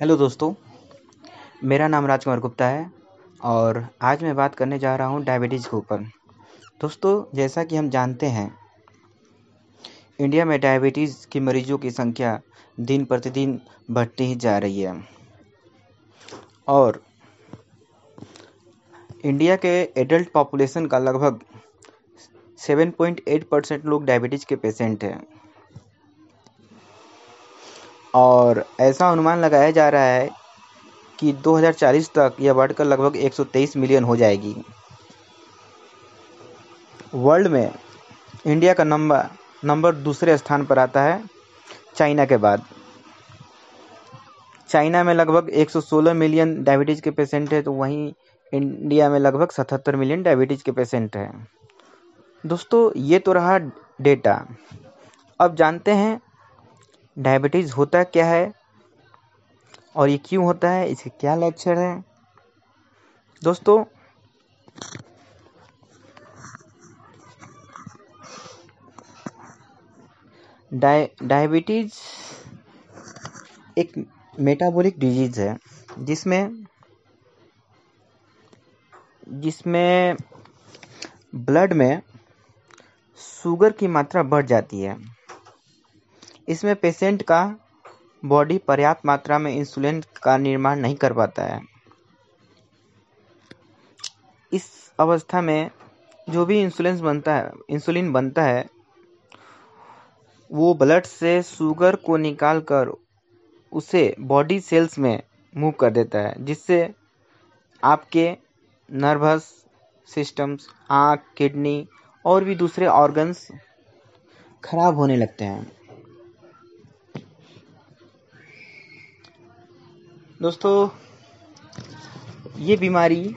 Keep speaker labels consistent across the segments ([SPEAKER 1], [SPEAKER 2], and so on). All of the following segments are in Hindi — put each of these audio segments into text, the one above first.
[SPEAKER 1] हेलो दोस्तों, मेरा नाम राजकुमार गुप्ता है और आज मैं बात करने जा रहा हूँ डायबिटीज़ के ऊपर। दोस्तों, जैसा कि हम जानते हैं, इंडिया में डायबिटीज़ के मरीजों की संख्या दिन प्रतिदिन बढ़ती ही जा रही है। और इंडिया के एडल्ट पॉपुलेशन का लगभग 7.8 परसेंट लोग डायबिटीज़ के पेशेंट हैं। और ऐसा अनुमान लगाया जा रहा है कि 2040 तक यह बढ़कर लगभग 123 मिलियन हो जाएगी। वर्ल्ड में इंडिया का नंबर नंबर दूसरे स्थान पर आता है, चाइना के बाद। चाइना में लगभग 116 मिलियन डायबिटीज़ के पेशेंट है तो वहीं इंडिया में लगभग 77 मिलियन डायबिटीज़ के पेशेंट हैं। दोस्तों, ये तो रहा डेटा। अब जानते हैं डायबिटीज़ होता क्या है? और ये क्यों होता है? इसके क्या लक्षण हैं? दोस्तों, डाय, डायबिटीज़ एक मेटाबॉलिक डिज़ीज़ है, जिसमें जिसमें ब्लड में शुगर की मात्रा बढ़ जाती है। इसमें पेशेंट का बॉडी पर्याप्त मात्रा में इंसुलिन का निर्माण नहीं कर पाता है। इस अवस्था में जो भी इंसुलिन बनता है इंसुलिन बनता है, वो ब्लड से शुगर को निकाल कर उसे बॉडी सेल्स में मूव कर देता है, जिससे आपके नर्वस सिस्टम्स आँख किडनी और भी दूसरे ऑर्गन्स खराब होने लगते हैं। दोस्तों, ये बीमारी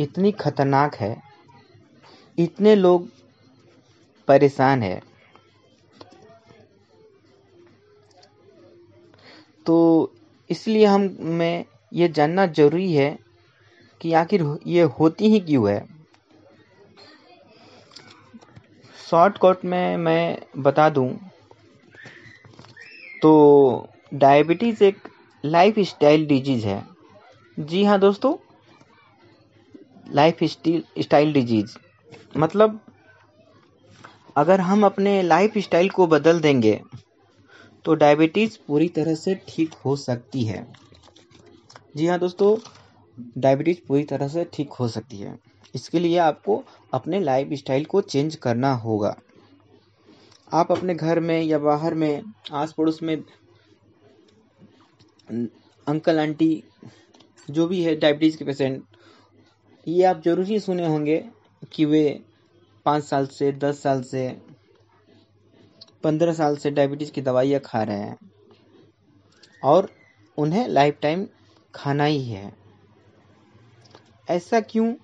[SPEAKER 1] इतनी खतरनाक है, इतने लोग परेशान है। तो इसलिए हम, में ये जानना ज़रूरी है कि आखिर ये होती ही क्यों है? शॉर्टकट में मैं बता दूँ तो डायबिटीज़ एक लाइफ स्टाइल डिज़ीज़ है। जी हाँ दोस्तों, लाइफ स्टाइल डिज़ीज़। मतलब अगर हम अपने लाइफ स्टाइल को बदल देंगे तो डायबिटीज़ पूरी तरह से ठीक हो सकती है। जी हाँ दोस्तों, डायबिटीज़ पूरी तरह से ठीक हो सकती है। इसके लिए आपको अपने लाइफ स्टाइल को चेंज करना होगा। आप अपने घर में या बाहर में आस पड़ोस में अंकल आंटी जो भी है डायबिटीज़ के पेशेंट ये आप ज़रूर ही सुने होंगे कि वे पाँच साल से, दस साल से, पंद्रह साल से डायबिटीज़ की दवाइयाँ खा रहे हैं। और उन्हें लाइफ टाइम खाना ही है। ऐसा क्यों?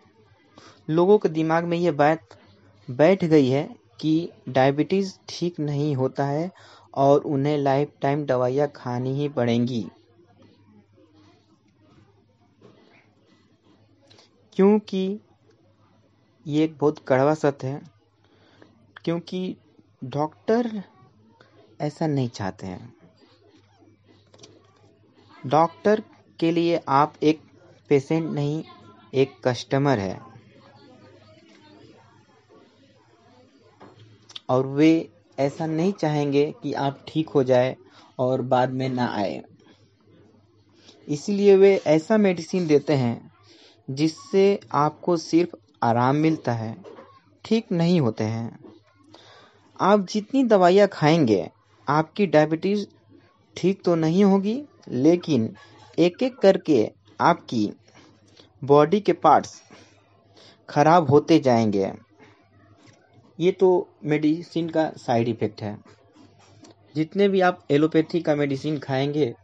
[SPEAKER 1] लोगों के दिमाग में ये बात बैठ गई है कि डायबिटीज़ ठीक नहीं होता है और उन्हें लाइफ टाइम दवाइयाँ खानी ही पड़ेंगी। क्योंकि ये एक बहुत कड़वा सत्य है, क्योंकि डॉक्टर ऐसा नहीं चाहते हैं। डॉक्टर के लिए आप एक पेशेंट नहीं, एक कस्टमर है। और वे ऐसा नहीं चाहेंगे कि आप ठीक हो जाए और बाद में ना आए। इसलिए वे ऐसा मेडिसिन देते हैं जिससे आपको सिर्फ़ आराम मिलता है, ठीक नहीं होते हैं। आप जितनी दवाइयाँ खाएँगे, आपकी डायबिटीज़ ठीक तो नहीं होगी, लेकिन एक एक करके आपकी बॉडी के पार्ट्स खराब होते जाएँगे। ये तो मेडिसिन का साइड इफ़ेक्ट है। जितने भी आप एलोपैथी का मेडिसिन खाएँगे,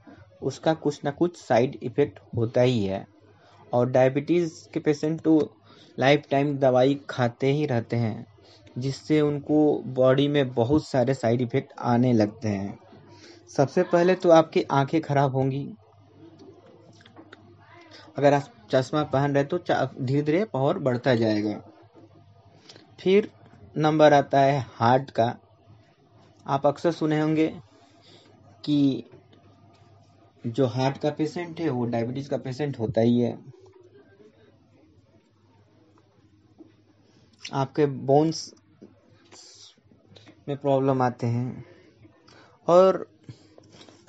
[SPEAKER 1] उसका कुछ ना कुछ साइड इफ़ेक्ट होता ही है। और डायबिटीज़ के पेशेंट तो लाइफ टाइम दवाई खाते ही रहते हैं, जिससे उनको बॉडी में बहुत सारे साइड इफ़ेक्ट आने लगते हैं। सबसे पहले तो आपकी आँखें खराब होंगी। अगर आप चश्मा पहन रहे तो धीरे धीरे पावर बढ़ता जाएगा। फिर नंबर आता है हार्ट का। आप अक्सर सुने होंगे कि जो हार्ट का पेशेंट है, वो डायबिटीज़ का पेशेंट होता ही है। आपके बोन्स में प्रॉब्लम आते हैं और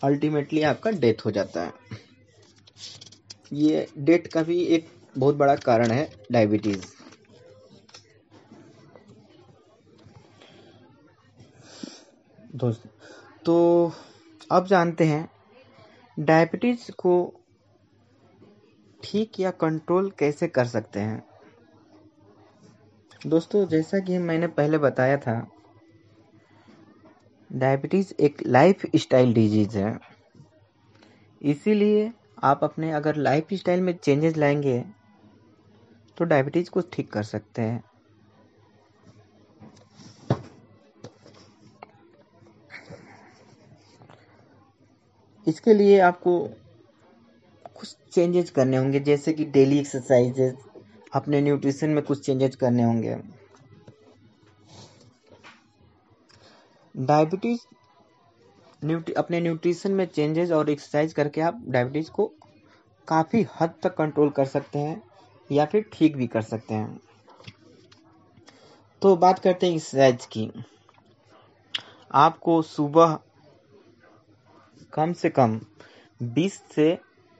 [SPEAKER 1] अल्टीमेटली आपका डेथ हो जाता है। ये डेथ का भी एक बहुत बड़ा कारण है डायबिटीज़ दोस्त तो अब जानते हैं डायबिटीज़ को ठीक या कंट्रोल कैसे कर सकते हैं? दोस्तों, जैसा कि मैंने पहले बताया था डायबिटीज़ एक लाइफ स्टाइल डिज़ीज़ है। इसीलिए आप अपने अगर लाइफ स्टाइल में चेंजेस लाएँगे तो डायबिटीज़ को ठीक कर सकते हैं। इसके लिए आपको कुछ चेंजेस करने होंगे, जैसे कि डेली एक्सरसाइजेज अपने न्यूट्रिशन में कुछ चेंजेस करने होंगे। डायबिटीज़ न्यूट्रि अपने न्यूट्रिशन में चेंजेस और एक्सरसाइज करके आप डायबिटीज़ को काफ़ी हद तक कंट्रोल कर सकते हैं या फिर ठीक भी कर सकते हैं। तो बात करते हैं एक्सरसाइज की। आपको सुबह कम से कम 20 से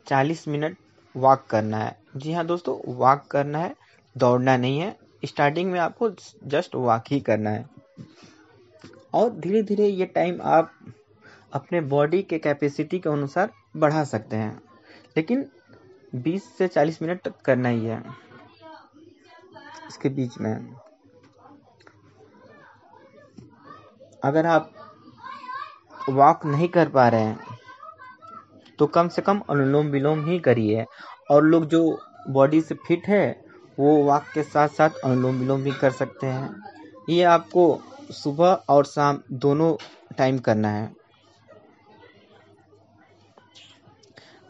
[SPEAKER 1] 40 मिनट वॉक करना है। जी हाँ दोस्तों वॉक करना है, दौड़ना नहीं है। स्टार्टिंग में आपको जस्ट वॉक ही करना है। और धीरे धीरे ये टाइम आप अपने बॉडी के कैपेसिटी के अनुसार बढ़ा सकते हैं। लेकिन 20 से 40 मिनट तक करना ही है। इसके बीच में अगर आप वॉक नहीं कर पा रहे हैं तो कम से कम अनुलोम विलोम ही करिए। और लोग जो बॉडी से फिट है, वो वॉक के साथ साथ अनुलोम विलोम भी कर सकते हैं। ये आपको सुबह और शाम दोनों टाइम करना है।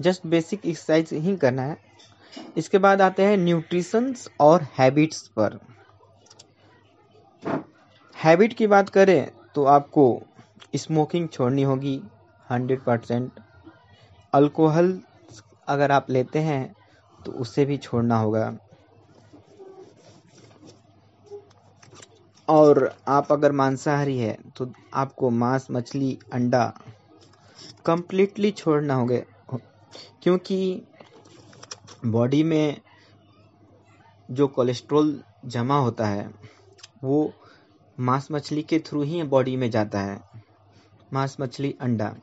[SPEAKER 1] जस्ट बेसिक एक्सरसाइज ही करना है। इसके बाद आते हैं न्यूट्रिशंस और हैबिट्स पर। हैबिट की बात करें तो आपको स्मोकिंग छोड़नी होगी हंड्रेड परसेंट अल्कोहल अगर आप लेते हैं तो उसे भी छोड़ना होगा। और आप अगर मांसाहारी है तो आपको मांस, मछली, अंडा कंप्लीटली छोड़ना होगा। क्योंकि बॉडी में जो कोलेस्ट्रॉल जमा होता है, वो मांस, मछली के थ्रू ही बॉडी में जाता है। मांस, मछली, अंडा।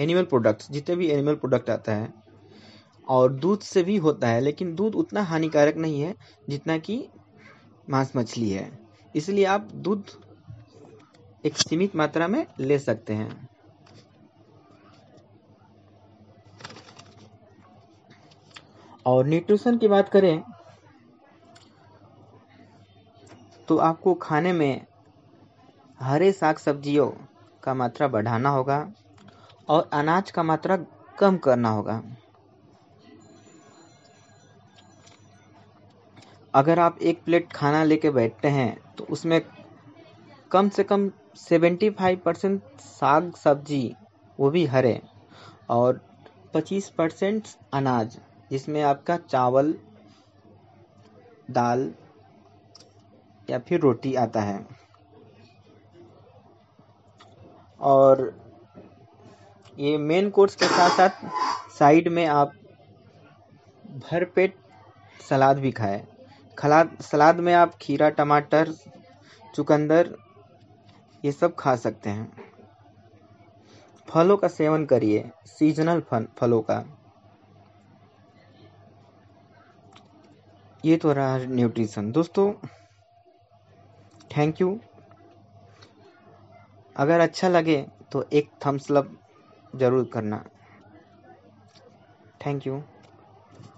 [SPEAKER 1] एनिमल प्रोडक्ट्स जितने भी एनिमल प्रोडक्ट आता है और दूध से भी होता है, लेकिन दूध उतना हानिकारक नहीं है जितना कि मांस मछली है। इसलिए आप दूध एक सीमित मात्रा में ले सकते हैं। और न्यूट्रिशन की बात करें तो आपको खाने में हरे साग सब्जियों का मात्रा बढ़ाना होगा और अनाज का मात्रा कम करना होगा। अगर आप एक प्लेट खाना लेके बैठते हैं तो उसमें कम से कम सेवेंटी फाइव परसेंट साग सब्ज़ी, वो भी हरे और पच्चीस परसेंट अनाज, जिसमें आपका चावल, दाल या फिर रोटी आता है। और ये मेन कोर्स के साथ साथ साइड में आप भर पेट सलाद भी खाएँ। खलाद, सलाद में आप खीरा, टमाटर, चुकंदर, ये सब खा सकते हैं। फलों का सेवन करिए सीजनल फल, फलों का। ये तो रहा न्यूट्रिशन दोस्तों थैंक यू अगर अच्छा लगे तो एक थम्स अप ज़रूर करना। Thank you